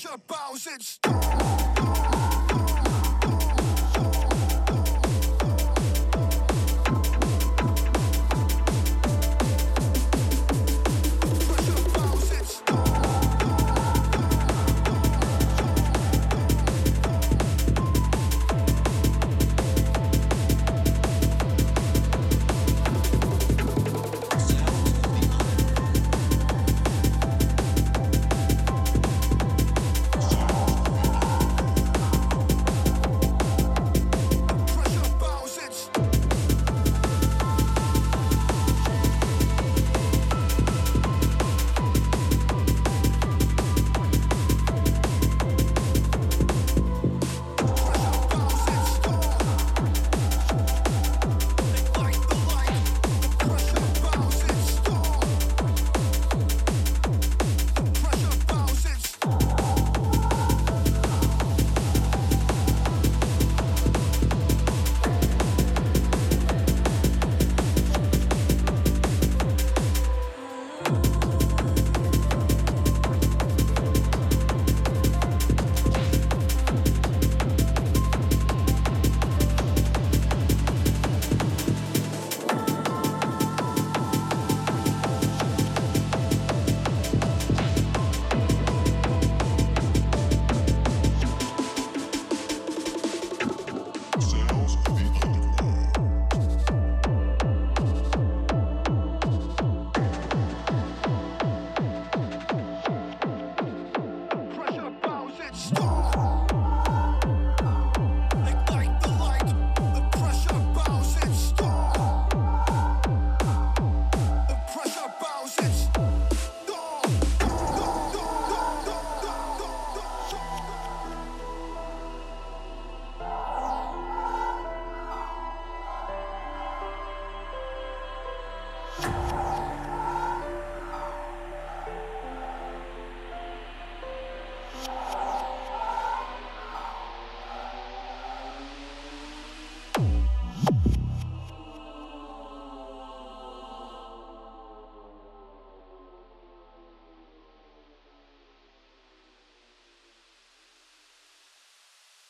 pressure bows, it's.